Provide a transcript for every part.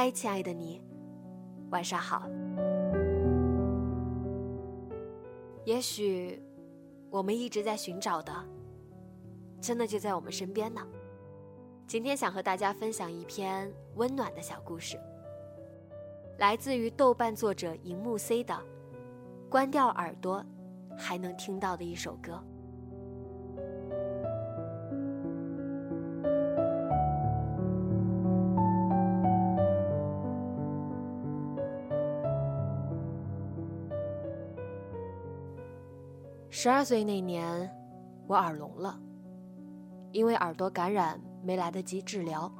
嗨，亲爱的你，晚上好。也许我们一直在寻找的，真的就在我们身边呢。今天想和大家分享一篇温暖的小故事，来自于豆瓣作者银幕 C 的《关掉耳朵还能听到的一首歌》。十二岁那年，我耳聋了，因为耳朵感染没来得及治疗，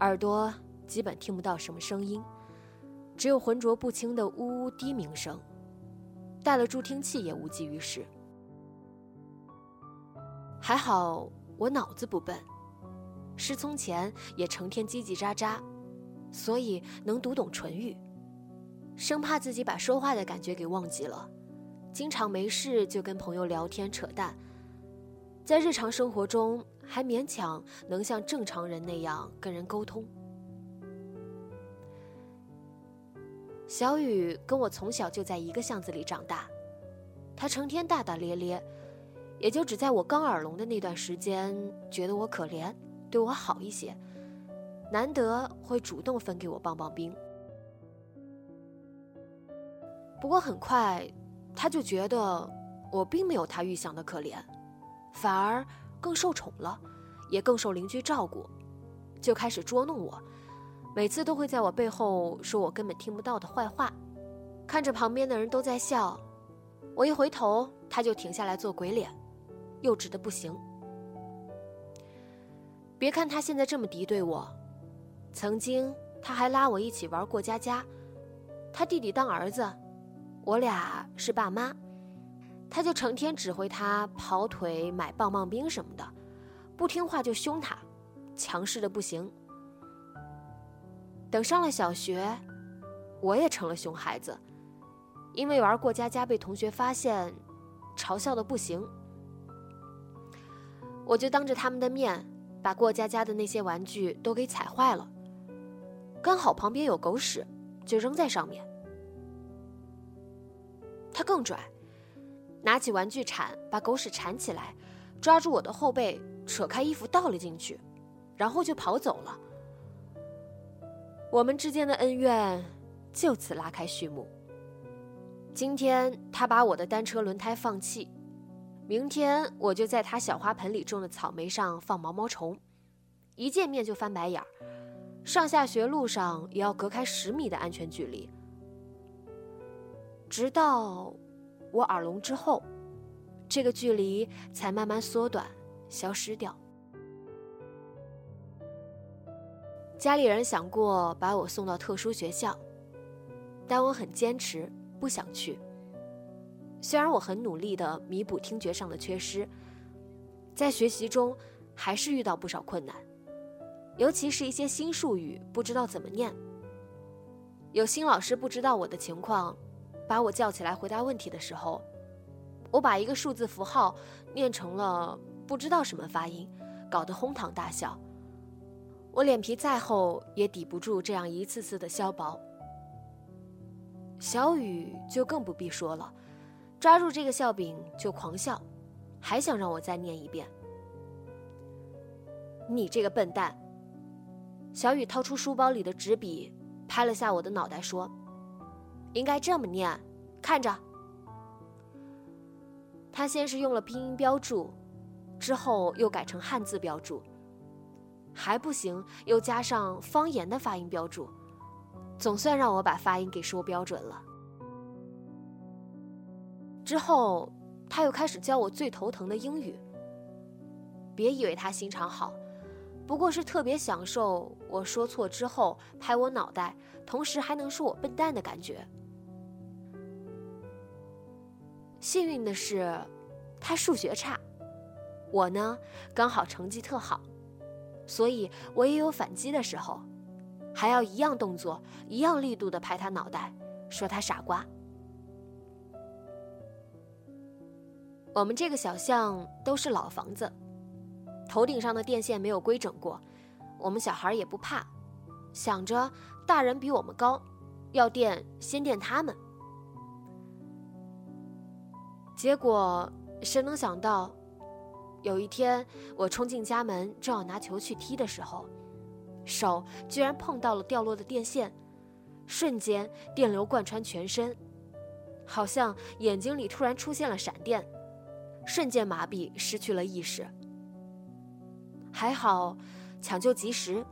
耳朵基本听不到什么声音，只有浑浊不清的呜呜低鸣声，戴了助听器也无济于事。还好我脑子不笨，失聪前也成天叽叽喳喳，所以能读懂唇语，生怕自己把说话的感觉给忘记了。经常没事就跟朋友聊天扯淡，在日常生活中还勉强能像正常人那样跟人沟通。小雨跟我从小就在一个巷子里长大，他成天大大咧咧，也就只在我刚耳聋的那段时间觉得我可怜，对我好一些，难得会主动分给我棒棒冰。不过很快。他就觉得我并没有他预想的可怜，反而更受宠了，也更受邻居照顾，就开始捉弄我，每次都会在我背后说我根本听不到的坏话。看着旁边的人都在笑，我一回头，他就停下来做鬼脸，幼稚的不行。别看他现在这么敌对我，曾经他还拉我一起玩过家家，他弟弟当儿子。我俩是爸妈，他就成天指挥他跑腿、买棒棒冰什么的，不听话就凶他，强势的不行。等上了小学，我也成了熊孩子，因为玩过家家被同学发现，嘲笑的不行，我就当着他们的面把过家家的那些玩具都给踩坏了，刚好旁边有狗屎，就扔在上面。他更拽，拿起玩具铲把狗屎铲起来，抓住我的后背，扯开衣服倒了进去，然后就跑走了。我们之间的恩怨就此拉开序幕。今天他把我的单车轮胎放气，明天我就在他小花盆里种的草莓上放毛毛虫，一见面就翻白眼儿，上下学路上也要隔开十米的安全距离。直到我耳聋之后，这个距离才慢慢缩短、消失掉。家里人想过把我送到特殊学校，但我很坚持不想去。虽然我很努力的弥补听觉上的缺失，在学习中还是遇到不少困难，尤其是一些新术语不知道怎么念。有新老师不知道我的情况。把我叫起来回答问题的时候，我把一个数字符号念成了不知道什么发音，搞得哄堂大笑。我脸皮再厚也抵不住这样一次次的削薄。小雨就更不必说了，抓住这个笑柄就狂笑，还想让我再念一遍。你这个笨蛋！小雨掏出书包里的纸笔，拍了下我的脑袋，说：“应该这么念，看着。”他先是用了拼音标注，之后又改成汉字标注，还不行，又加上方言的发音标注，总算让我把发音给说标准了。之后，他又开始教我最头疼的英语。别以为他心肠好，不过是特别享受我说错之后拍我脑袋，同时还能说我笨蛋的感觉。幸运的是，他数学差，我呢刚好成绩特好，所以我也有反击的时候，还要一样动作、一样力度的拍他脑袋，说他傻瓜。我们这个小巷都是老房子。头顶上的电线没有规整过，我们小孩也不怕，想着大人比我们高，要电先电他们。结果谁能想到，有一天我冲进家门，正要拿球去踢的时候，手居然碰到了掉落的电线，瞬间电流贯穿全身，好像眼睛里突然出现了闪电，瞬间麻痹，失去了意识。还好，抢救及时，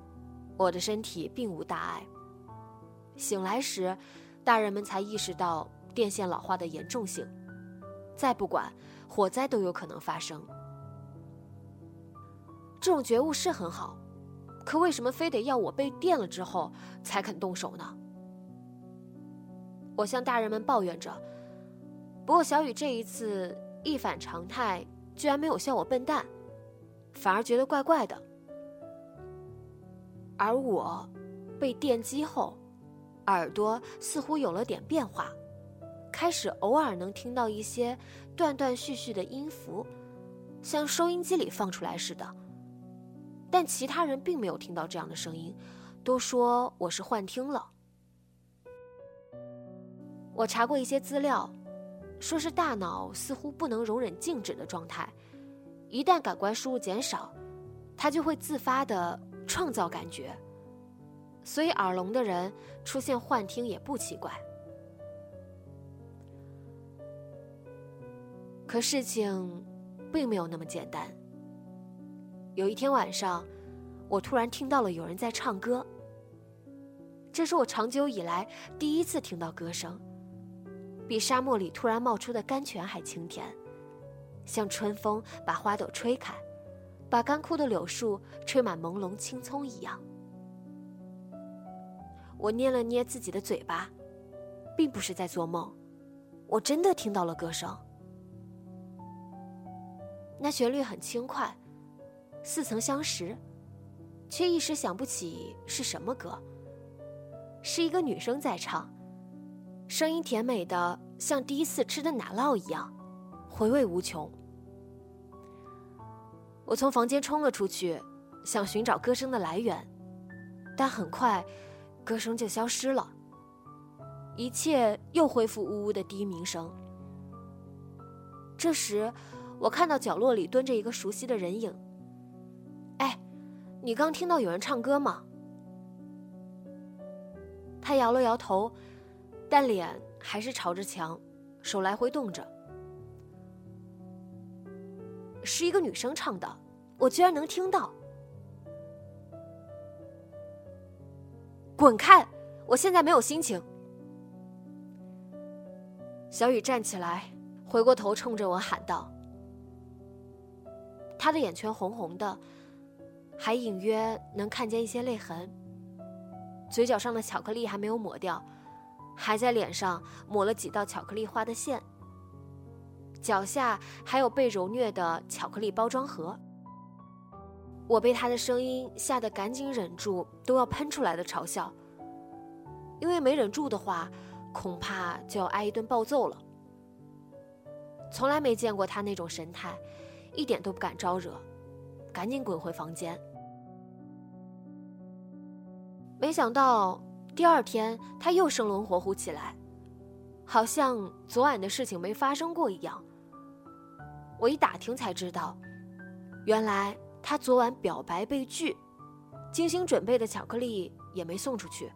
我的身体并无大碍。醒来时，大人们才意识到电线老化的严重性，再不管，火灾都有可能发生。这种觉悟是很好，可为什么非得要我被电了之后才肯动手呢？我向大人们抱怨着，不过小雨这一次一反常态，居然没有笑我笨蛋。反而觉得怪怪的，而我被电击后，耳朵似乎有了点变化，开始偶尔能听到一些断断续续的音符，像收音机里放出来似的。但其他人并没有听到这样的声音，都说我是幻听了。我查过一些资料，说是大脑似乎不能容忍静止的状态。一旦感官输入减少，它就会自发的创造感觉，所以耳聋的人出现幻听也不奇怪。可事情并没有那么简单。有一天晚上，我突然听到了有人在唱歌，这是我长久以来第一次听到歌声，比沙漠里突然冒出的甘泉还清甜。像春风把花朵吹开，把干枯的柳树吹满朦胧青葱一样。我捏了捏自己的嘴巴，并不是在做梦，我真的听到了歌声。那旋律很轻快，似曾相识，却一时想不起是什么歌。是一个女生在唱，声音甜美的像第一次吃的奶酪一样。回味无穷。我从房间冲了出去，想寻找歌声的来源，但很快，歌声就消失了。一切又恢复呜呜的低鸣声。这时，我看到角落里蹲着一个熟悉的人影。哎，你刚听到有人唱歌吗？他摇了摇头，但脸还是朝着墙，手来回动着。是一个女生唱的，我居然能听到！滚开！我现在没有心情。小雨站起来，回过头冲着我喊道：“他的眼圈红红的，还隐约能看见一些泪痕。嘴角上的巧克力还没有抹掉，还在脸上抹了几道巧克力画的线。”脚下还有被揉虐的巧克力包装盒。我被他的声音吓得赶紧忍住都要喷出来的嘲笑，因为没忍住的话，恐怕就要挨一顿暴揍了。从来没见过他那种神态，一点都不敢招惹，赶紧滚回房间。没想到第二天他又生龙活虎起来，好像昨晚的事情没发生过一样。我一打听才知道，原来他昨晚表白被拒，精心准备的巧克力也没送出去，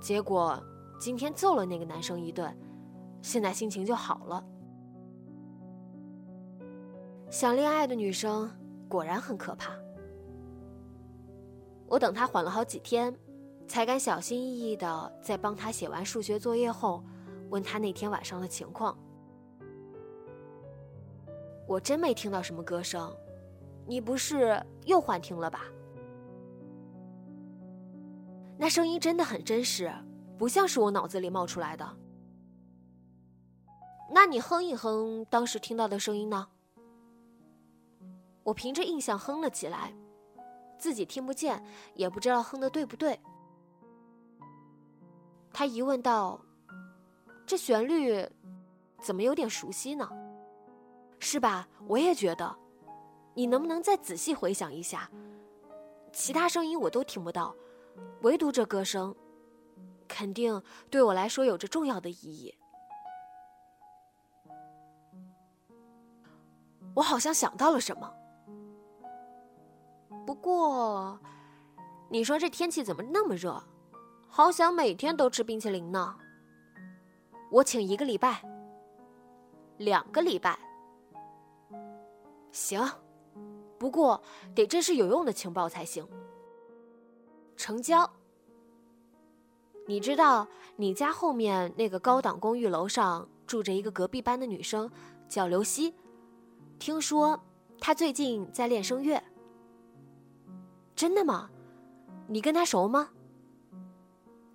结果今天揍了那个男生一顿，现在心情就好了。想恋爱的女生果然很可怕。我等他缓了好几天，才敢小心翼翼的在帮他写完数学作业后，问他那天晚上的情况。我真没听到什么歌声，你不是又幻听了吧？那声音真的很真实，不像是我脑子里冒出来的。那你哼一哼当时听到的声音呢？我凭着印象哼了起来，自己听不见，也不知道哼的对不对。他疑问道：“这旋律怎么有点熟悉呢？是吧？我也觉得。你能不能再仔细回想一下？其他声音我都听不到。”唯独这歌声，肯定对我来说有着重要的意义。我好像想到了什么。过，你说这天气怎么那么热？好想每天都吃冰淇淋呢。我请一个礼拜，两个礼拜，行。不过得真是有用的情报才行。成交。你知道你家后面那个高档公寓楼上住着一个隔壁班的女生，叫刘希。听说她最近在练声乐。真的吗？你跟他熟吗？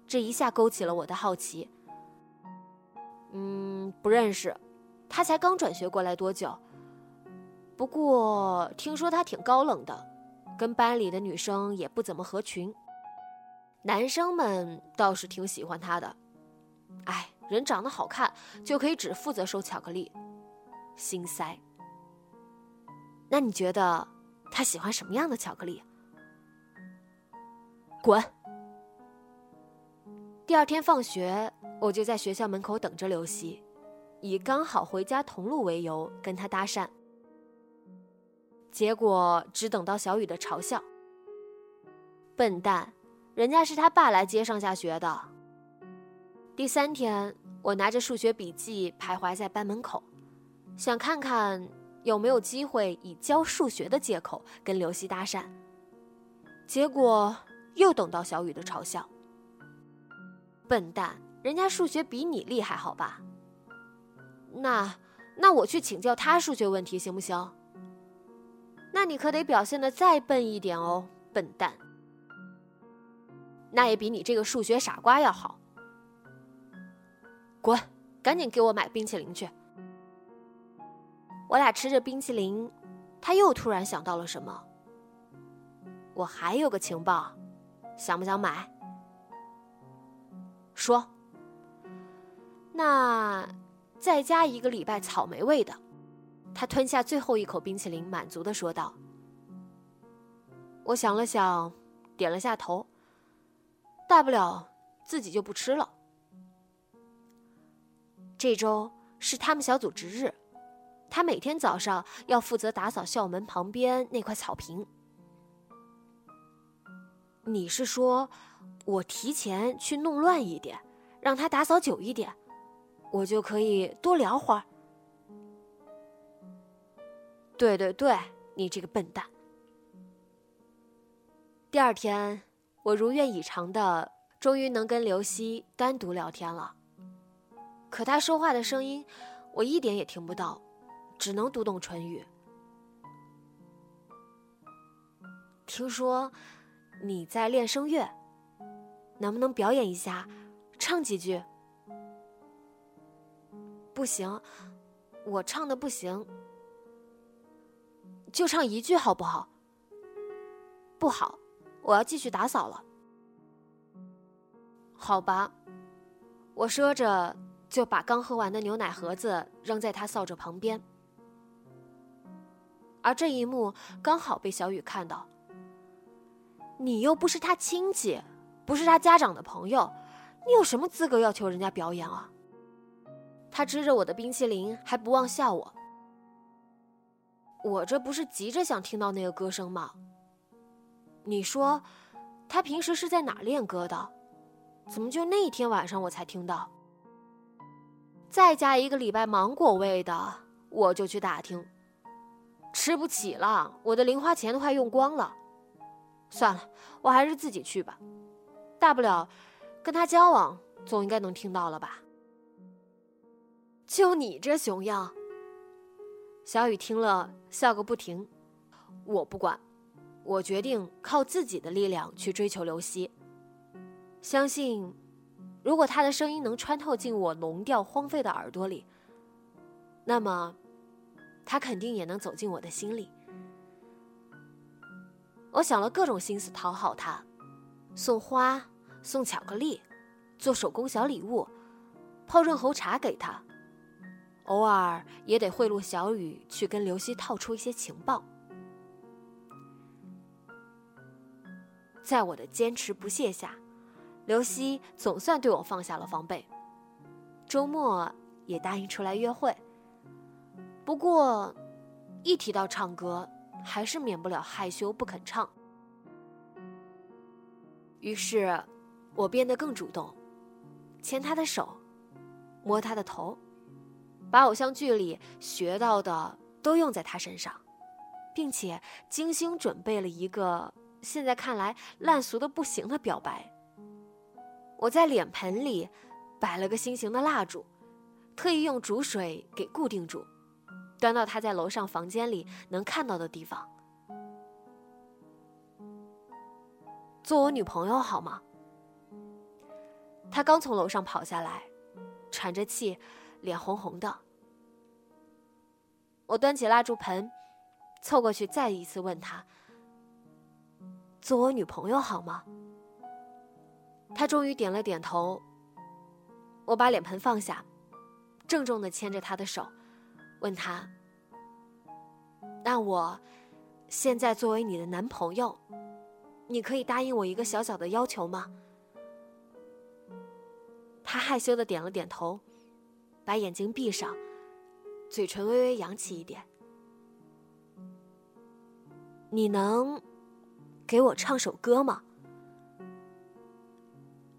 这一下勾起了我的好奇。嗯，不认识。他才刚转学过来多久？不过听说他挺高冷的，跟班里的女生也不怎么合群。男生们倒是挺喜欢他的，哎，人长得好看就可以只负责收巧克力，心塞。那你觉得他喜欢什么样的巧克力？滚！第二天放学，我就在学校门口等着刘希，以刚好回家同路为由跟他搭讪，结果只等到小雨的嘲笑：“笨蛋。”人家是他爸来接上下学的。第三天，我拿着数学笔记徘徊在班门口，想看看有没有机会以教数学的借口跟刘希搭讪。结果又等到小雨的嘲笑：“笨蛋，人家数学比你厉害，好吧？那那我去请教他数学问题行不行？那你可得表现的再笨一点哦，笨蛋。”那也比你这个数学傻瓜要好。滚，赶紧给我买冰淇淋去。我俩吃着冰淇淋，他又突然想到了什么。我还有个情报，想不想买？说。那再加一个礼拜草莓味的。他吞下最后一口冰淇淋，满足的说道。我想了想，点了下头。大不了自己就不吃了。这周是他们小组值日，他每天早上要负责打扫校门旁边那块草坪。你是说，我提前去弄乱一点，让他打扫久一点，我就可以多聊会儿？对对对，你这个笨蛋！第二天。我如愿以偿的，终于能跟刘希单独聊天了。可他说话的声音，我一点也听不到，只能读懂唇语。听说你在练声乐，能不能表演一下，唱几句？不行，我唱的不行，就唱一句好不好？不好。我要继续打扫了，好吧。我说着，就把刚喝完的牛奶盒子扔在他扫帚旁边。而这一幕刚好被小雨看到。你又不是他亲戚，不是他家长的朋友，你有什么资格要求人家表演啊？他吃着我的冰淇淋，还不忘笑我。我这不是急着想听到那个歌声吗？你说，他平时是在哪练歌的？怎么就那天晚上我才听到？再加一个礼拜芒果味的，我就去打听。吃不起了，我的零花钱都快用光了。算了，我还是自己去吧。大不了跟他交往，总应该能听到了吧？就你这熊样！小雨听了笑个不停。我不管，我决定靠自己的力量去追求刘希。相信，如果他的声音能穿透进我聋掉荒废的耳朵里，那么。他肯定也能走进我的心里。我想了各种心思讨好他，送花、送巧克力，做手工小礼物，泡润喉茶给他，偶尔也得贿赂小雨去跟刘希套出一些情报。在我的坚持不懈下，刘希总算对我放下了防备，周末也答应出来约会。不过，一提到唱歌，还是免不了害羞不肯唱。于是，我变得更主动，牵他的手，摸他的头，把偶像剧里学到的都用在他身上，并且精心准备了一个现在看来烂俗的不行的表白。我在脸盆里摆了个心形的蜡烛，特意用煮水给固定住。端到他在楼上房间里能看到的地方。做我女朋友好吗？他刚从楼上跑下来，喘着气，脸红红的。我端起蜡烛盆，凑过去再一次问他：“做我女朋友好吗？”他终于点了点头。我把脸盆放下，郑重的牵着他的手。问他：“那我现在作为你的男朋友，你可以答应我一个小小的要求吗？”他害羞的点了点头，把眼睛闭上，嘴唇微微扬起一点。你能给我唱首歌吗？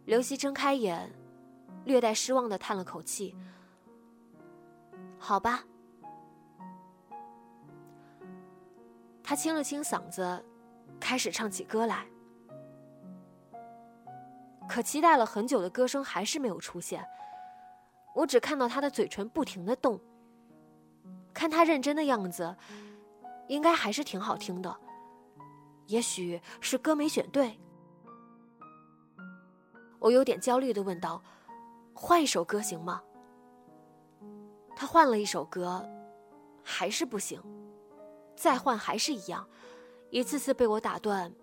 刘希睁开眼，略带失望的叹了口气：“好吧。”他清了清嗓子，开始唱起歌来。可期待了很久的歌声还是没有出现。我只看到他的嘴唇不停的动。看他认真的样子，应该还是挺好听的。也许是歌没选对。我有点焦虑的问道：“换一首歌行吗？”他换了一首歌，还是不行。再换还是一样，一次次被我打断，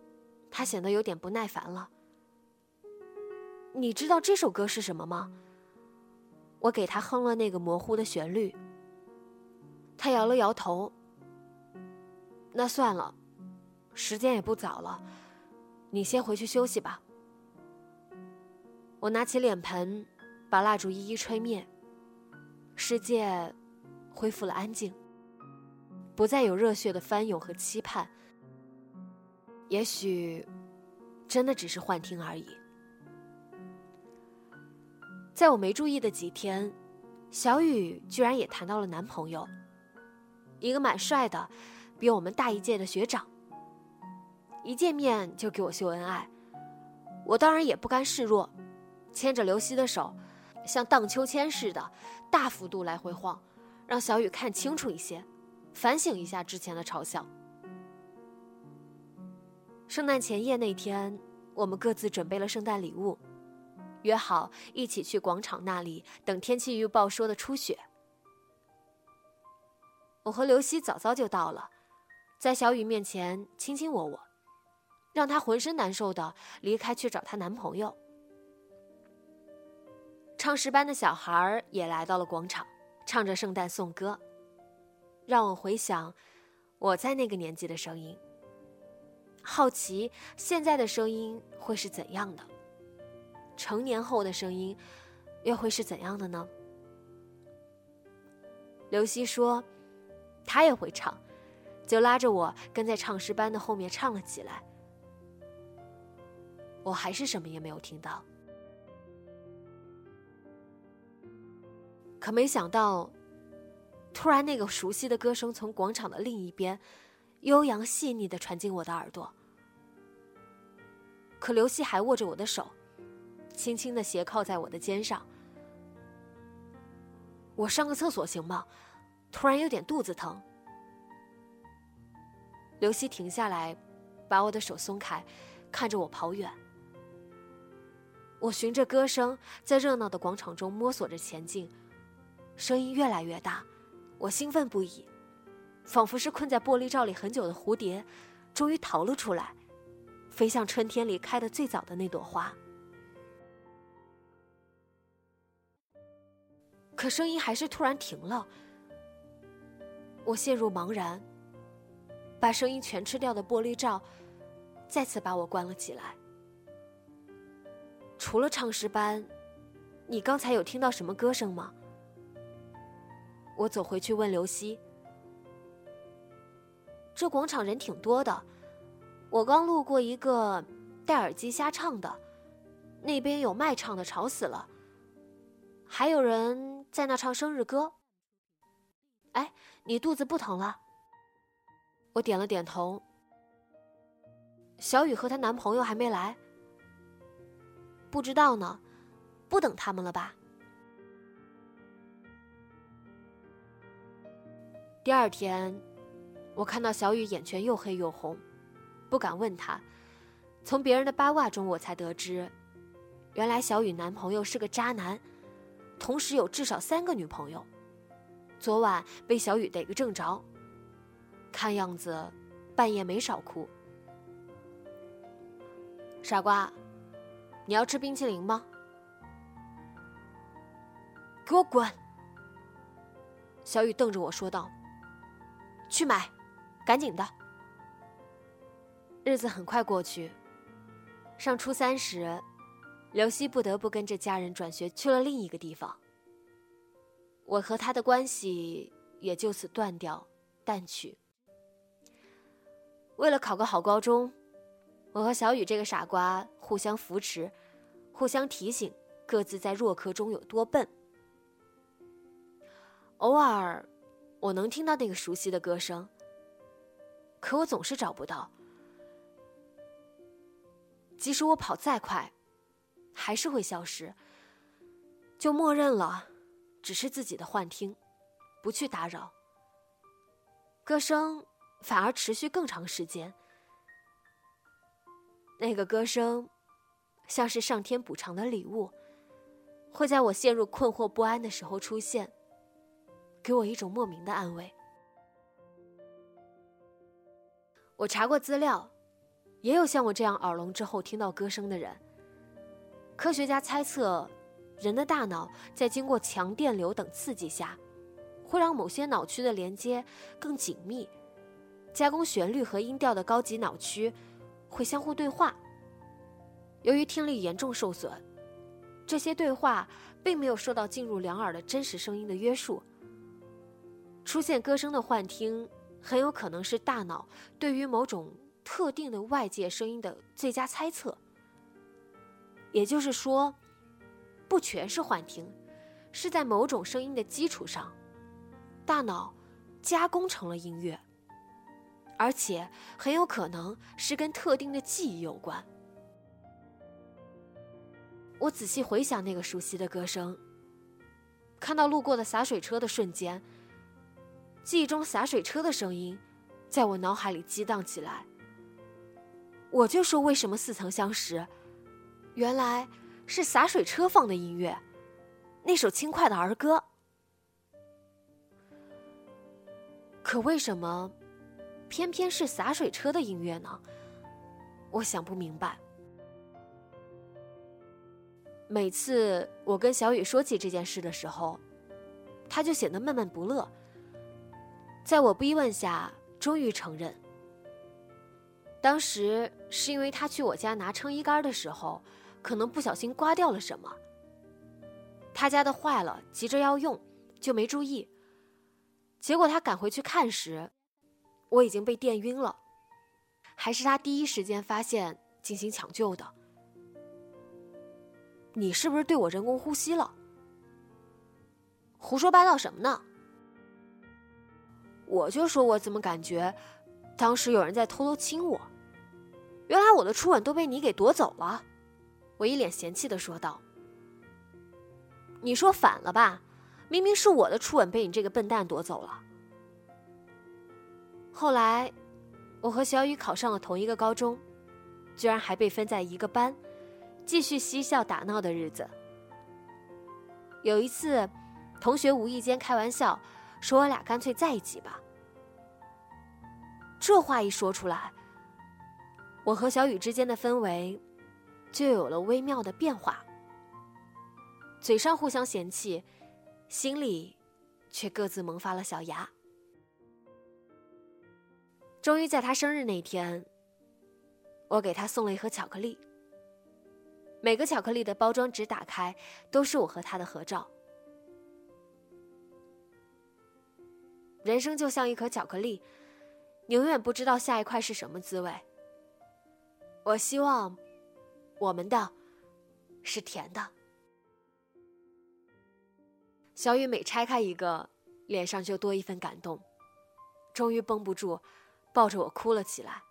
他显得有点不耐烦了。你知道这首歌是什么吗？我给他哼了那个模糊的旋律。他摇了摇头。那算了，时间也不早了，你先回去休息吧。我拿起脸盆，把蜡烛一一吹灭，世界恢复了安静。不再有热血的翻涌和期盼，也许真的只是幻听而已。在我没注意的几天，小雨居然也谈到了男朋友，一个蛮帅的，比我们大一届的学长。一见面就给我秀恩爱，我当然也不甘示弱，牵着刘希的手，像荡秋千似的，大幅度来回晃，让小雨看清楚一些。反省一下之前的嘲笑。圣诞前夜那天，我们各自准备了圣诞礼物，约好一起去广场那里等天气预报说的初雪。我和刘希早早就到了，在小雨面前卿卿我我，让她浑身难受的离开去找她男朋友。唱诗班的小孩也来到了广场，唱着圣诞颂歌。让我回想我在那个年纪的声音，好奇现在的声音会是怎样的，成年后的声音又会是怎样的呢？刘希说，他也会唱，就拉着我跟在唱诗班的后面唱了起来。我还是什么也没有听到。可没想到，突然那个熟悉的歌声从广场的另一边，悠扬细腻的传进我的耳朵。可刘希还握着我的手，轻轻的斜靠在我的肩上。我上个厕所行吗？突然有点肚子疼。刘希停下来，把我的手松开，看着我跑远。我循着歌声在热闹的广场中摸索着前进。声音越来越大，我兴奋不已，仿佛是困在玻璃罩里很久的蝴蝶，终于逃了出来，飞向春天里开的最早的那朵花。可声音还是突然停了，我陷入茫然，把声音全吃掉的玻璃罩再次把我关了起来。除了唱诗班，你刚才有听到什么歌声吗？我走回去问刘希：“这广场人挺多的，我刚路过一个戴耳机瞎唱的，那边有卖唱的，吵死了。还有人在那唱生日歌。哎，你肚子不疼了？”我点了点头。小雨和她男朋友还没来，不知道呢，不等他们了吧？第二天，我看到小雨眼圈又黑又红，不敢问她。从别人的八卦中，我才得知，原来小雨男朋友是个渣男，同时有至少三个女朋友。昨晚被小雨逮个正着，看样子半夜没少哭。傻瓜，你要吃冰淇淋吗？给我滚！小雨瞪着我说道。去买，赶紧的。日子很快过去，上初三时，刘希不得不跟着家人转学去了另一个地方。我和他的关系也就此断掉、淡去。为了考个好高中，我和小雨这个傻瓜互相扶持，互相提醒各自在弱科中有多笨。偶尔。我能听到那个熟悉的歌声，可我总是找不到。即使我跑再快，还是会消失。就默认了，只是自己的幻听，不去打扰。歌声反而持续更长时间。那个歌声，像是上天补偿的礼物，会在我陷入困惑不安的时候出现。给我一种莫名的安慰。我查过资料，也有像我这样耳聋之后听到歌声的人。科学家猜测，人的大脑在经过强电流等刺激下，会让某些脑区的连接更紧密，加工旋律和音调的高级脑区会相互对话。由于听力严重受损，这些对话并没有受到进入两耳的真实声音的约束。出现歌声的幻听，很有可能是大脑对于某种特定的外界声音的最佳猜测。也就是说，不全是幻听，是在某种声音的基础上，大脑加工成了音乐，而且很有可能是跟特定的记忆有关。我仔细回想那个熟悉的歌声，看到路过的洒水车的瞬间。记忆中洒水车的声音，在我脑海里激荡起来。我就说为什么似曾相识，原来是洒水车放的音乐，那首轻快的儿歌。可为什么，偏偏是洒水车的音乐呢？我想不明白。每次我跟小雨说起这件事的时候，他就显得闷闷不乐。在我逼问下，终于承认。当时是因为他去我家拿撑衣杆的时候，可能不小心刮掉了什么。他家的坏了，急着要用，就没注意。结果他赶回去看时，我已经被电晕了。还是他第一时间发现，进行抢救的。你是不是对我人工呼吸了？胡说八道什么呢？我就说我怎么感觉，当时有人在偷偷亲我。原来我的初吻都被你给夺走了。我一脸嫌弃的说道。你说反了吧？明明是我的初吻被你这个笨蛋夺走了。后来，我和小雨考上了同一个高中，居然还被分在一个班，继续嬉笑打闹的日子。有一次，同学无意间开玩笑，说我俩干脆在一起吧。这话一说出来，我和小雨之间的氛围就有了微妙的变化。嘴上互相嫌弃，心里却各自萌发了小芽。终于在他生日那天，我给他送了一盒巧克力。每个巧克力的包装纸打开，都是我和他的合照。人生就像一颗巧克力，永远不知道下一块是什么滋味。我希望，我们的，是甜的。小雨每拆开一个，脸上就多一份感动，终于绷不住，抱着我哭了起来。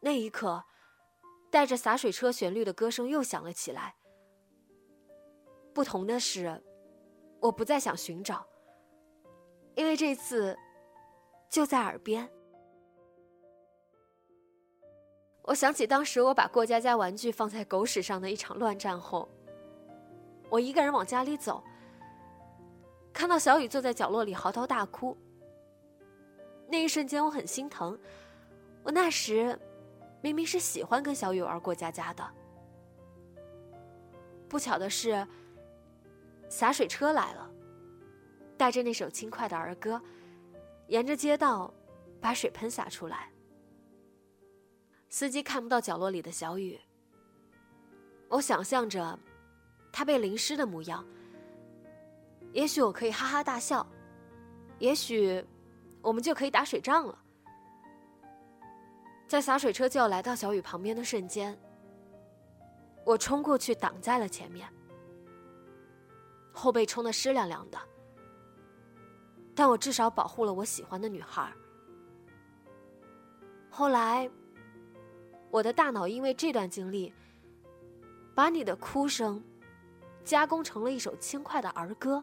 那一刻，带着洒水车旋律的歌声又响了起来。不同的是，我不再想寻找，因为这次就在耳边。我想起当时我把过家家玩具放在狗屎上的一场乱战后。我一个人往家里走，看到小雨坐在角落里嚎啕大哭。那一瞬间，我很心疼。我那时明明是喜欢跟小雨玩过家家的。不巧的是，洒水车来了，带着那首轻快的儿歌，沿着街道把水喷洒出来。司机看不到角落里的小雨。我想象着。他被淋湿的模样，也许我可以哈哈大笑，也许我们就可以打水仗了。在洒水车就要来到小雨旁边的瞬间，我冲过去挡在了前面，后背冲得湿凉凉的，但我至少保护了我喜欢的女孩。后来，我的大脑因为这段经历，把你的哭声。加工成了一首轻快的儿歌。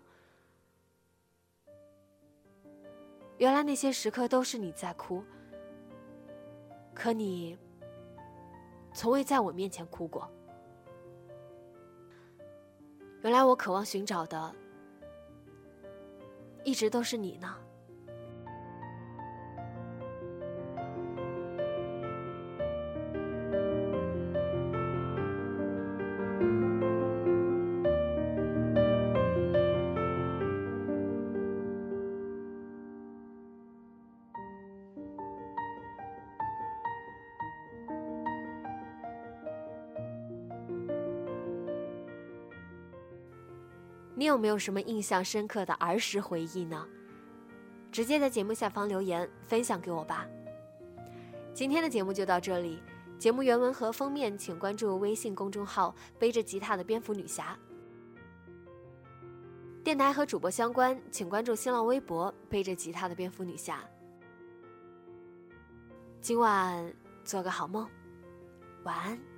原来那些时刻都是你在哭，可你从未在我面前哭过。原来我渴望寻找的，一直都是你呢。有没有什么印象深刻的儿时回忆呢？直接在节目下方留言分享给我吧。今天的节目就到这里，节目原文和封面请关注微信公众号“背着吉他的蝙蝠女侠”。电台和主播相关，请关注新浪微博“背着吉他的蝙蝠女侠”。今晚做个好梦，晚安。